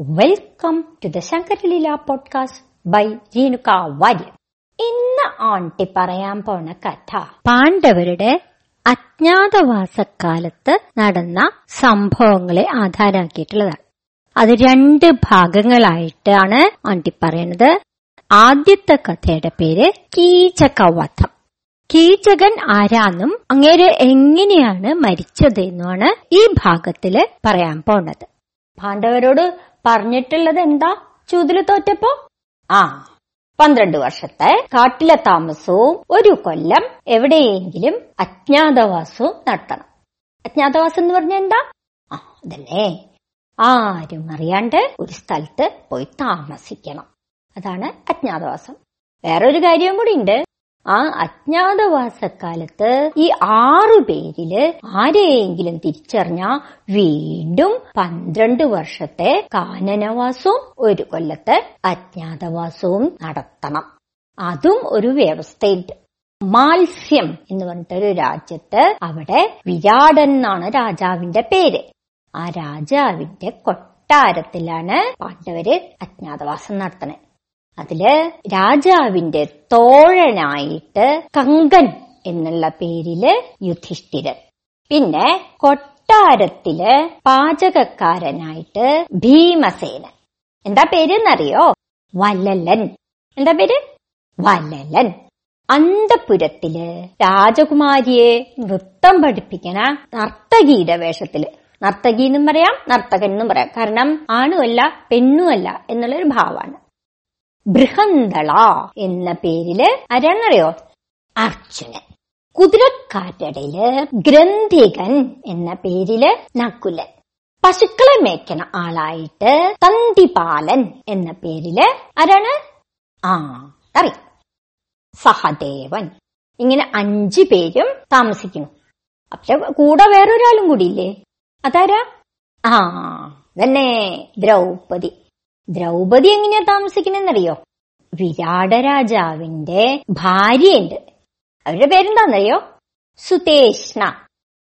Welcome to the Shankaraleela podcast by Renuka Warrier ഇന്ന് ആണ്ടി പറയാൻ പോണ കഥ. പാണ്ഡവരുടെ അജ്ഞാതവാസക്കാലത്ത് നടന്ന സംഭവങ്ങളെ ആധാരമാക്കിയിട്ടുള്ളതാണ് അത് രണ്ട് ഭാഗങ്ങളായിട്ടാണ് ആണ്ടി പറയുന്നത് ആദ്യത്തെ കഥയുടെ പേര് കീചകവധം. കീചകൻ ആരാന്നും അങ്ങേര് എങ്ങനെയാണ് മരിച്ചതെന്നുമാണ് ഈ ഭാഗത്തിൽ പറയാൻ പോണത്. പാണ്ഡവരോട് പറഞ്ഞിട്ടുള്ളത് എന്താ? ചൂതിൽ തോറ്റപ്പോ? ആ പന്ത്രണ്ട് വർഷത്തെ കാട്ടിലെ താമസവും ഒരു കൊല്ലം എവിടെയെങ്കിലും അജ്ഞാതവാസവും നടത്തണം. അജ്ഞാതവാസം എന്ന് പറഞ്ഞ എന്താ? ആ അതന്നെ ആരും അറിയാണ്ട് ഒരു സ്ഥലത്ത് പോയി താമസിക്കണം. അതാണ് അജ്ഞാതവാസം. വേറൊരു കാര്യവും കൂടി ഉണ്ട് ആ അജ്ഞാതവാസക്കാലത്ത് ഈ ആറു പേരിൽ ആരെയെങ്കിലും തിരിച്ചറിഞ്ഞ വീണ്ടും പന്ത്രണ്ട് വർഷത്തെ കാനനവാസവും ഒരു കൊല്ലത്തെ അജ്ഞാതവാസവും നടത്തണം. അതും ഒരു വ്യവസ്ഥയുണ്ട്. മാത്സ്യം എന്ന് പറഞ്ഞിട്ടൊരു രാജ്യത്ത് അവിടെ വിരാടൻ എന്നാണ് രാജാവിന്റെ പേര്. ആ രാജാവിന്റെ കൊട്ടാരത്തിലാണ് പാണ്ഡവര് അജ്ഞാതവാസം നടത്തണത് അതിൽ രാജാവിന്റെ തോഴനായിട്ട് കങ്കൻ എന്നുള്ള പേരിൽ യുധിഷ്ഠിരൻ. പിന്നെ കൊട്ടാരത്തിൽ പാചകക്കാരനായിട്ട് ഭീമസേനൻ. എന്താ പേര് എന്നറിയോ വല്ലലൻ. എന്താ പേര്? വല്ലലൻ. അന്തപുരത്തിൽ രാജകുമാരിയെ നൃത്തം പഠിപ്പിക്കണ നർത്തകിയുടെ വേഷത്തിൽ. നർത്തകി എന്നും പറയാം നർത്തകൻ എന്നും പറയാം. കാരണം ആണുമല്ല പെണ്ണുമല്ല എന്നുള്ളൊരു ഭാവമാണ് ബൃഹന്തള എന്ന പേരിൽ ആരാണെന്നറിയോ അർജുനൻ. കുതിരക്കാറ്റടയിൽ ഗ്രന്ഥികൻ എന്ന പേരിൽ നക്കുലൻ പശുക്കളെ മേയ്ക്കണ ആളായിട്ട് തന്തിപാലൻ എന്ന പേരിൽ ആരാണ്? ആ അറിയാം. സഹദേവൻ. ഇങ്ങനെ അഞ്ചു പേരും താമസിക്കുന്നു. പക്ഷെ കൂടെ വേറൊരാളും കൂടിയില്ലേ? അതാരാ? ആ തന്നെ ദ്രൗപതി ദ്രൗപതി എങ്ങനെയാ താമസിക്കണെന്നറിയോ വിരാട രാജാവിന്റെ ഭാര്യയുണ്ട്. അവരുടെ പേരെന്താന്നറിയോ? സുതേഷ്ണ.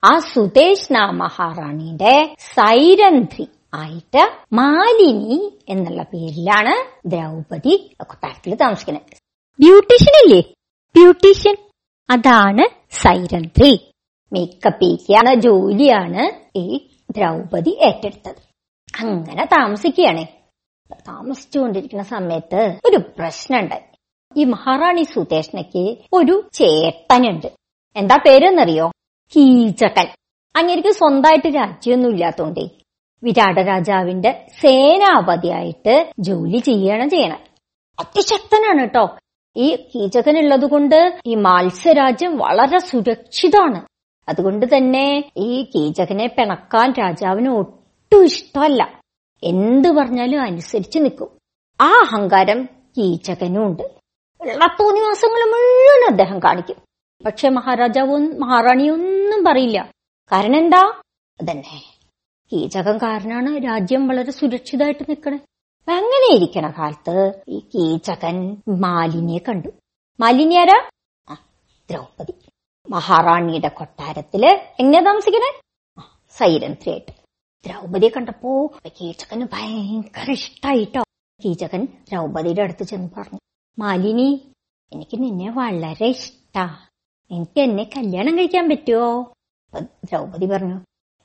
ആ സുതേഷ്ണ മഹാറാണിയുടെ സൈരന്ധ്രി ആയിട്ട് മാലിനി എന്നുള്ള പേരിലാണ് ദ്രൗപതി കൊട്ടാരത്തിൽ താമസിക്കുന്നത്. ബ്യൂട്ടീഷ്യൻ ഇല്ലേ ബ്യൂട്ടീഷ്യൻ. അതാണ് സൈരന്ധ്രി. മേക്കപ്പ് ചെയ്യാന ജോലിയാണ് ഈ ദ്രൗപതി ഏറ്റെടുത്തത്. അങ്ങനെ താമസിക്കുകയാണേ. താമസിച്ചുകൊണ്ടിരിക്കുന്ന സമയത്ത് ഒരു പ്രശ്നമുണ്ടായി. ഈ മഹാറാണി സുതേഷ്ണയ്ക്ക് ഒരു ചേട്ടനുണ്ട്. എന്താ പേരെന്നറിയോ? കീചകൻ. അങ്ങേക്ക് സ്വന്തമായിട്ട് രാജ്യമൊന്നും ഇല്ലാത്തോണ്ടേ. വിരാട രാജാവിന്റെ സേനാപതിയായിട്ട് ജോലി ചെയ്യണം ചെയ്യണം. അതിശക്തനാണ് കേട്ടോ. ഈ കീചകൻ ഉള്ളത് കൊണ്ട് ഈ മത്സ്യരാജ്യം വളരെ സുരക്ഷിതാണ് അതുകൊണ്ട് തന്നെ ഈ കീചകനെ പിണക്കാൻ രാജാവിന് ഒട്ടും ഇഷ്ടമല്ല. എന്ത് പറഞ്ഞാലും അനുസരിച്ച് നിൽക്കും. ആ അഹങ്കാരം കീചകനും ഉണ്ട് ഉള്ള തോന്നിവാസങ്ങൾ മുഴുവൻ അദ്ദേഹം കാണിക്കും. പക്ഷെ മഹാരാജാവ് മഹാറാണി ഒന്നും പറയില്ല. കാരണം എന്താ? അതന്നെ. കീചകം കാരനാണ് രാജ്യം വളരെ സുരക്ഷിതമായിട്ട് നിൽക്കണേ. അങ്ങനെ ഇരിക്കണ കാലത്ത് ഈ കീചകൻ മാലിനിയെ കണ്ടു. മാലിനി ആരാ? ദ്രൗപദി. മഹാറാണിയുടെ കൊട്ടാരത്തിൽ എങ്ങനെ താമസിക്കണേ? സൈരന്ധ്രിയായിട്ട് ദ്രൗപതിയെ കണ്ടപ്പോ കീചകന് ഭയങ്കര ഇഷ്ടായിട്ടോ? കീചകൻ ദ്രൗപതിയുടെ അടുത്ത് ചെന്ന് പറഞ്ഞു മാലിനി എനിക്ക് നിന്നെ വളരെ ഇഷ്ടാ. എനിക്ക് എന്നെ കല്യാണം കഴിക്കാൻ പറ്റുമോ ദ്രൗപതി പറഞ്ഞു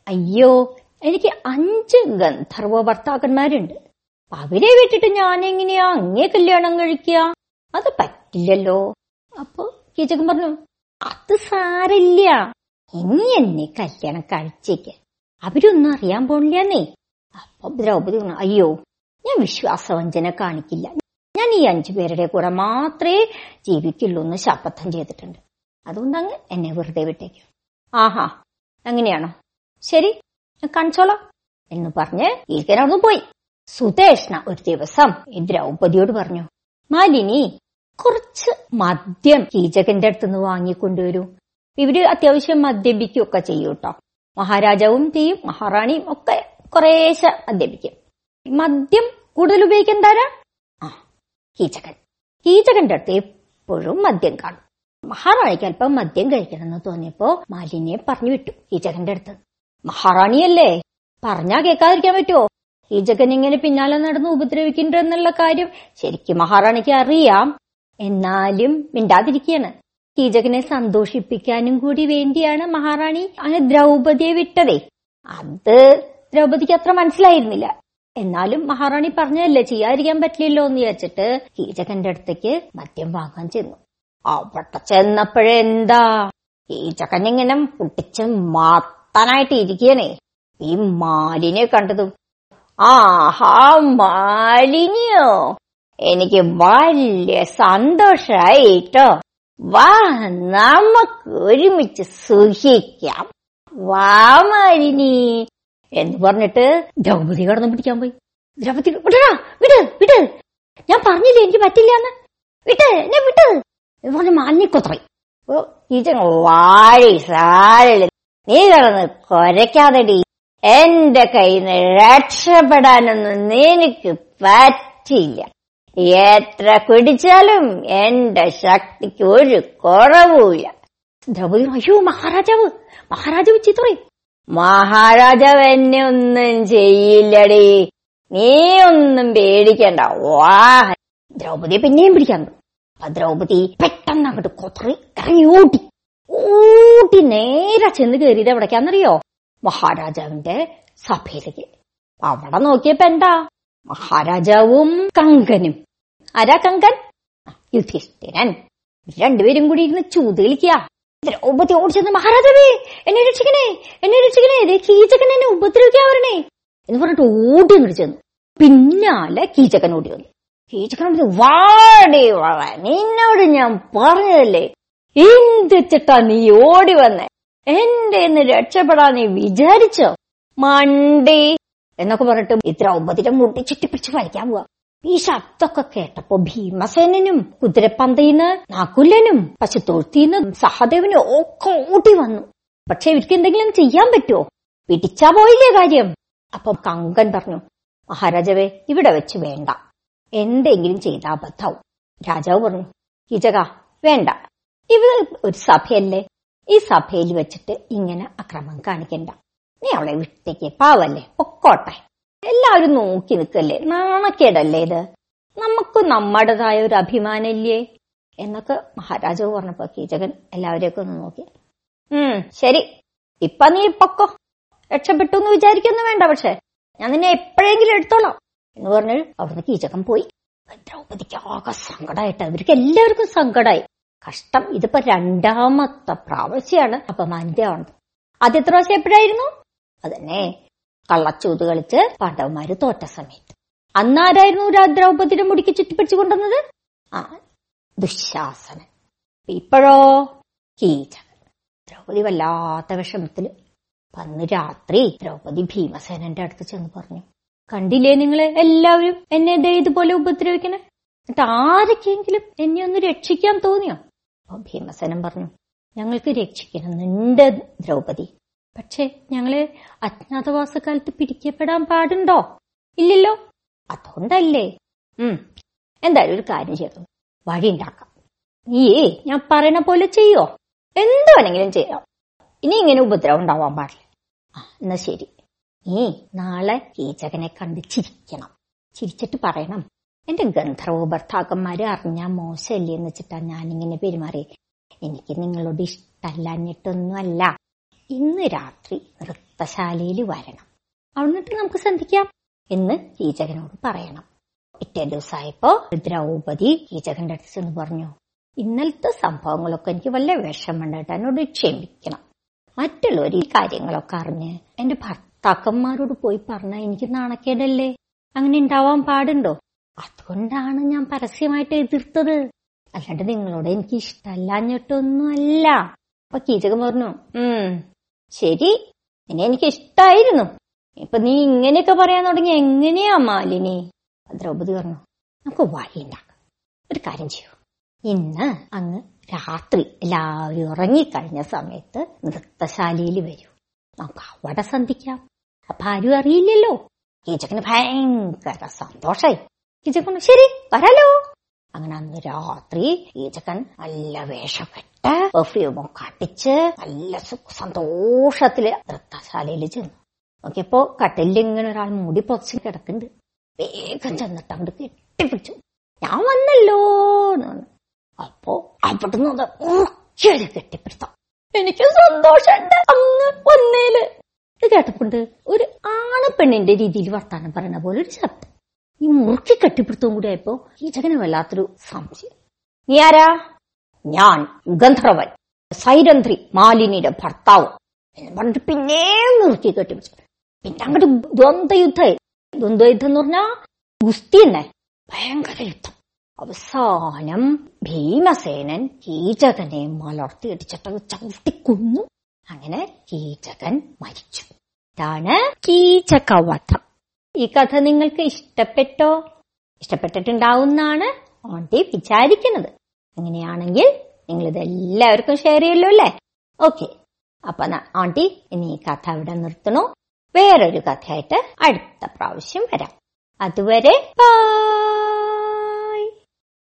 അയ്യോ എനിക്ക് അഞ്ച് ഗന്ധർവ ഭർത്താക്കന്മാരുണ്ട്. അവരെ വിട്ടിട്ട് ഞാൻ എങ്ങനെയാ അങ്ങേ കല്യാണം കഴിക്കുക? അത് പറ്റില്ലല്ലോ. അപ്പൊ കീചകൻ പറഞ്ഞു അത് സാരില്ല ഇനി എന്നെ കല്യാണം കഴിച്ചേക്ക്. അവരൊന്നും അറിയാൻ പോണില്ലെന്നേ. അപ്പൊ ദ്രൗപദി പറഞ്ഞു അയ്യോ ഞാൻ വിശ്വാസവഞ്ചന കാണിക്കില്ല. ഞാൻ ഈ അഞ്ചു പേരുടെ കൂടെ മാത്രമേ ജീവിക്കുള്ളൂ എന്ന് ശപഥം ചെയ്തിട്ടുണ്ട്. അതുകൊണ്ട് അങ്ങ് എന്നെ വെറുതെ വിട്ടേക്കും. ആഹാ അങ്ങനെയാണോ ശരി കാണിച്ചോളാം എന്ന് പറഞ്ഞ് അവിടുന്ന് പോയി. സുതേഷ്ണ ഒരു ദിവസം ഈ ദ്രൗപതിയോട് പറഞ്ഞു മാലിനി കുറച്ച് മദ്യം കീചകന്റെ അടുത്തുനിന്ന് വാങ്ങിക്കൊണ്ടുവരൂ. ഇവർ അത്യാവശ്യം മദ്യപിക്കുകയൊക്കെ ചെയ്യും കേട്ടോ മഹാരാജാവും ചെയ്യും മഹാറാണിയും ഒക്കെ കുറേശ്ശെ മദ്യപിക്കും മദ്യം കൂടുതൽ ഉപയോഗിക്കാൻ എന്താരാ ആ കീചകൻ. കീചകന്റെ അടുത്ത് എപ്പോഴും മദ്യം കാണും. മഹാറാണിക്ക് അല്പം മദ്യം കഴിക്കണമെന്ന് തോന്നിയപ്പോ മാലിന്യെ പറഞ്ഞു വിട്ടു കീചകന്റെ അടുത്ത്. മഹാറാണിയല്ലേ? പറഞ്ഞാ കേൾക്കാതിരിക്കാൻ പറ്റുമോ കീചകൻ ഇങ്ങനെ പിന്നാലെ നടന്ന് ഉപദ്രവിക്കുന്നുണ്ടെന്നുള്ള കാര്യം ശരിക്കും മഹാറാണിക്ക് അറിയാം. എന്നാലും മിണ്ടാതിരിക്കുകയാണ്. കീചകനെ സന്തോഷിപ്പിക്കാനും കൂടി വേണ്ടിയാണ് മഹാറാണി അങ്ങനെ ദ്രൗപതിയെ വിട്ടതേ. അത് ദ്രൗപതിക്ക് അത്ര മനസ്സിലായിരുന്നില്ല. എന്നാലും മഹാറാണി പറഞ്ഞതല്ലേ ചെയ്യാതിരിക്കാൻ പറ്റില്ലല്ലോ എന്ന് വിചാരിച്ചിട്ട് കീചകന്റെ അടുത്തേക്ക് മദ്യം വാങ്ങാൻ ചെന്നു. അവിടെ ചെന്നപ്പോഴെന്താ കീചകൻ ഇങ്ങനെ പൊട്ടിച്ച് മാത്തനായിട്ട് ഇരിക്കണേ. ഈ മാലിനെ കണ്ടതും ആഹാ മാലിനിയോ. എനിക്ക് വലിയ സന്തോഷായിട്ടോ വാ നമുക്ക് ഒരുമിച്ച് സുഖിക്കാം. വാ മാലിനി. എന്ന് പറഞ്ഞിട്ട് ദ്രൗപതി കടന്നു പിടിക്കാൻ പോയി. ദ്രൗപതി വിടടാ വിട് വിട്. ഞാൻ പറഞ്ഞില്ലേ എനിക്ക് പറ്റില്ല എന്ന് വിട്ട് എന്നെ വിട്ട്. എന്ന് പറഞ്ഞ് മാലിനി കൊത്രയി ഓ ഈച്ചൻ വാഴി നീ കിടന്ന് കൊരയ്ക്കാതെടി. എന്റെ കയ്യിൽ നിന്ന് രക്ഷപ്പെടാനൊന്നും നിനക്ക് പറ്റില്ല. എത്ര കുടിച്ചാലും എന്റെ ശക്തിക്ക് ഒരു കുറവുമില്ല. ദ്രൗപതി അയ്യോ മഹാരാജാവ് മഹാരാജാവ് ചിത്രേ മഹാരാജാവ് എന്നെ ഒന്നും ചെയ്യില്ലടി. നീ ഒന്നും പേടിക്കണ്ട. വാഹ ദ്രൗപതിയെ പിന്നെയും പിടിക്കാൻ. അപ്പൊ ദ്രൗപതി പെട്ടെന്ന് അങ്ങോട്ട് കൊത്തറി ഇറങ്ങി ഓട്ടി ഊട്ടി നേരെ ചെന്ന് കയറിയത് എവിടേക്കാന്നറിയോ മഹാരാജാവിന്റെ സഭയിലേക്ക്. അവിടെ നോക്കിയപ്പോ എന്താ? മഹാരാജാവും കങ്കനും. ആരാ കങ്കൻ? യുധിഷ്ഠിരൻ. രണ്ടുപേരും കൂടി ഇരുന്ന് ചൂത് ദ്രൗപദി ഓടിച്ചെന്ന് മഹാരാജാവേ എന്നെ രക്ഷിക്കണേ എന്നെ രക്ഷിക്കണേ കീചകൻ എന്നെ ഉപദ്രവിക്കാൻ വരണേ എന്ന് പറഞ്ഞിട്ട് ഓടി അങ്ങോട്ട് ചെന്നു. പിന്നാലെ കീചകൻ ഓടി വന്നു. കീചകൻ ഓടി വാടി വള നിന്നോട് ഞാൻ പറഞ്ഞതല്ലേ? എന്ത് ചിട്ടാ നീ ഓടി വന്നേ? എന്റെ രക്ഷപ്പെടാൻ നീ വിചാരിച്ചോ? മണ്ടി എന്നൊക്കെ പറഞ്ഞിട്ട് ഇത്ര ദ്രൗപതിയുടെ മുടി ചുറ്റിപ്പിടിച്ച് വലിക്കാൻ പോവാ. ഈ ശബ്ദമൊക്കെ കേട്ടപ്പോ ഭീമസേനനും കുതിരപ്പന്തയിന്ന് പക്ഷെ പശുത്തൊഴുത്തിന്ന് സഹദേവനും ഒക്കെ ഓടി വന്നു. പക്ഷെ ഇവർക്ക് എന്തെങ്കിലും ചെയ്യാൻ പറ്റുമോ പിടിച്ചാ പോയില്ലേ കാര്യം? അപ്പൊ കങ്കൻ പറഞ്ഞു മഹാരാജാവേ ഇവിടെ വെച്ച് വേണ്ട. എന്തെങ്കിലും ചെയ്താ അബദ്ധാവും. രാജാവ് പറഞ്ഞു ഇജക വേണ്ട. ഇവിടെ ഒരു സഭയല്ലേ? ഈ സഭയിൽ വെച്ചിട്ട് ഇങ്ങനെ അക്രമം കാണിക്കണ്ട. നീ അവളെ വിട്ടേക്ക് പാവല്ലേ? പൊക്കോട്ടെ. എല്ലാവരും നോക്കി നിൽക്കല്ലേ? നാണക്കേടല്ലേ ഇത്? നമുക്ക് നമ്മുടേതായ ഒരു അഭിമാനമില്ലേ? എന്നൊക്കെ മഹാരാജാവ് പറഞ്ഞപ്പോ കീചകൻ എല്ലാവരെയൊക്കെ ഒന്ന് നോക്കി. ഉം ശരി. ഇപ്പൊ നീ പൊക്കോ. രക്ഷപ്പെട്ടു എന്ന് വിചാരിക്കൊന്നും വേണ്ട പക്ഷെ. ഞാൻ നിന്നെ എപ്പോഴെങ്കിലും എടുത്തോളാം എന്ന് പറഞ്ഞു അവിടുന്ന് കീചകൻ പോയി. ദ്രൗപതിക്ക് ആകെ സങ്കടമായിട്ട് അവർക്ക് എല്ലാവർക്കും സങ്കടമായി കഷ്ടം. ഇതിപ്പോ രണ്ടാമത്തെ പ്രാവശ്യമാണ് അപ്പൊ ആവുന്നത് ആദ്യത്തെ പ്രാവശ്യം എപ്പോഴായിരുന്നു? അതന്നെ. കള്ളച്ചൂത് കളിച്ച് പാണ്ഡവന്മാര് തോറ്റ സമയത്ത്. അന്നാരായിരുന്നു ദ്രൗപദിയുടെ മുടിക്ക് ചുറ്റിപ്പിടിച്ചു കൊണ്ടുവന്നത്? ആ ദുശാസനൻ. ഇപ്പോഴോ? കീചകൻ ദ്രൗപദി വല്ലാത്ത വിഷമത്തിൽ അന്ന് രാത്രി ദ്രൗപദി ഭീമസേനന്റെ അടുത്ത് ചെന്ന് പറഞ്ഞു കണ്ടില്ലേ നിങ്ങളെ? എല്ലാവരും എന്നെ ദേ ഇതുപോലെ ഉപദ്രവിക്കണേ. എന്നിട്ട് ആരൊക്കെയെങ്കിലും എന്നെ ഒന്ന് രക്ഷിക്കാൻ തോന്നിയോ? അപ്പൊ ഭീമസേനൻ പറഞ്ഞു ഞങ്ങൾക്ക് രക്ഷിക്കണം. നിന്റെ ദ്രൗപദി പക്ഷെ ഞങ്ങൾ അജ്ഞാതവാസകാലത്ത് പിടിക്കപ്പെടാൻ പാടുണ്ടോ? ഇല്ലല്ലോ. അതുകൊണ്ടല്ലേ. ഉം. എന്തായാലും ഒരു കാര്യം ചെയ്തു. വഴി ഉണ്ടാക്കാം. നീ ഞാൻ പറയണ പോലെ ചെയ്യോ? എന്ത് ചെയ്യാം? ഇനി ഇങ്ങനെ ഉപദ്രവം ഉണ്ടാവാൻ പാടില്ല. ആ എന്നാ ശരി. നീ നാളെ കീചകനെ കണ്ട് ചിരിക്കണം. ചിരിച്ചിട്ട് പറയണം. എന്റെ ഗന്ധർവ ഭർത്താക്കന്മാര് അറിഞ്ഞാ മോശമല്ലേ എന്ന് വെച്ചിട്ടാ ഞാനിങ്ങനെ പെരുമാറി എനിക്ക് നിങ്ങളോട് ഇഷ്ടമല്ലഞ്ഞിട്ടൊന്നുമല്ല. ഇന്ന് രാത്രി നൃത്തശാലയിൽ വരണം. അവിടുന്നിട്ട് നമുക്ക് സന്ധിക്കാം എന്ന് കീചകനോട് പറയണം. പിറ്റേ ദിവസമായപ്പോ ദ്രൗപതി കീചകന്റെ അടുത്ത് ചെന്ന് പറഞ്ഞു ഇന്നലത്തെ സംഭവങ്ങളൊക്കെ എനിക്ക് വല്ല വിഷമമുണ്ടായിട്ട് എന്നോട് ക്ഷമിക്കണം. മറ്റുള്ളവർ ഈ കാര്യങ്ങളൊക്കെ അറിഞ്ഞ് എന്റെ ഭർത്താക്കന്മാരോട് പോയി പറഞ്ഞാൽ എനിക്ക് നാണക്കേടല്ലേ? അങ്ങനെ ഉണ്ടാവാൻ പാടുണ്ടോ? അതുകൊണ്ടാണ് ഞാൻ പരസ്യമായിട്ട് എതിർത്തത്. അല്ലാണ്ട് നിങ്ങളോട് എനിക്ക് ഇഷ്ടമല്ലാഞ്ഞിട്ടൊന്നുമല്ല അപ്പൊ കീചകൻ പറഞ്ഞു ഉം ശരി. നിന്നെ എനിക്ക് ഇഷ്ടായിരുന്നു ഇപ്പൊ നീ ഇങ്ങനെയൊക്കെ പറയാൻ തുടങ്ങി എങ്ങനെയാ മാലിനി? ദ്രൗപദി പറഞ്ഞു നമുക്ക് വഴിയുണ്ടാക്കാം. ഒരു കാര്യം ചെയ്യൂ. ഇന്ന് അങ്ങ് രാത്രി എല്ലാവരും ഉറങ്ങിക്കഴിഞ്ഞ സമയത്ത് നൃത്തശാലയിൽ വരൂ. നമുക്ക് അവിടെ സന്ധിക്കാം. അപ്പൊ ആരും അറിയില്ലല്ലോ. കീചക്കന് ഭയങ്കര സന്തോഷായി. കീചക്കൊണ്ട് ശരി വരാലോ. അങ്ങനെ അന്ന് രാത്രി കീചക്കൻ നല്ല വേഷം കെട്ട് പെർഫ്യൂമൊക്കെ അടിച്ച് നല്ല സന്തോഷത്തിൽ നൃത്തശാലയിൽ ചെന്നു. നോക്കിയപ്പോ കട്ടിലിൽ ഇങ്ങനെ ഒരാൾ മുടി പൊതച്ച് കിടക്കുന്നുണ്ട്. വേഗം ചെന്നിട്ട് അങ്ങോട്ട് കെട്ടിപ്പിടിച്ചു. ഞാൻ വന്നല്ലോ അപ്പോ അവിടുന്ന് അത് ഉറക്കിയത് കെട്ടിപ്പിടുത്തം. എനിക്ക് സന്തോഷമുണ്ട് അങ്ങ് വന്നേൽ. ഇത് കേട്ടപ്പോണ്ട് ഒരു ആണ് പെണ്ണിന്റെ രീതിയിൽ വർത്താനം പറയുന്ന പോലെ ഒരു ശബ്ദം. ഈ മുറുക്കി കെട്ടിപ്പിടുത്തവും കൂടി ആയപ്പോ ഈ ജഗന് വല്ലാത്തൊരു സംശയം. നീ ആരാ? ഞാൻ ഗന്ധർവൻ സൈരന്ധ്രി മാലിനിയുടെ ഭർത്താവ് എന്ന് പറഞ്ഞിട്ട് പിന്നെയും കെട്ടി വെച്ചു പിന്നെ അങ്ങോട്ട് ദ്വന്ദ്വയുദ്ധം എന്ന് പറഞ്ഞാ ഗുസ്തി തന്നെ. ഭയങ്കര യുദ്ധം. അവസാനം ഭീമസേനൻ കീചകനെ മലർത്തിയിടിച്ചിട്ട് ചവിട്ടി കൊന്നു. അങ്ങനെ കീചകൻ മരിച്ചു. ഇതാണ് കീചകവധം. ഈ കഥ നിങ്ങൾക്ക് ഇഷ്ടപ്പെട്ടോ? ഇഷ്ടപ്പെട്ടിട്ടുണ്ടാവുന്നാണ് ഓണ്ടി വിചാരിക്കുന്നത്. അങ്ങനെയാണെങ്കിൽ നിങ്ങൾ ഇത് എല്ലാവർക്കും ഷെയർ ചെയ്യല്ലോ അല്ലേ? ഓക്കെ അപ്പൊ ആണ്ടി ഇനി ഈ കഥ ഇവിടെ നിർത്തണു വേറൊരു കഥയായിട്ട് അടുത്ത പ്രാവശ്യം വരാം. അതുവരെ ബൈ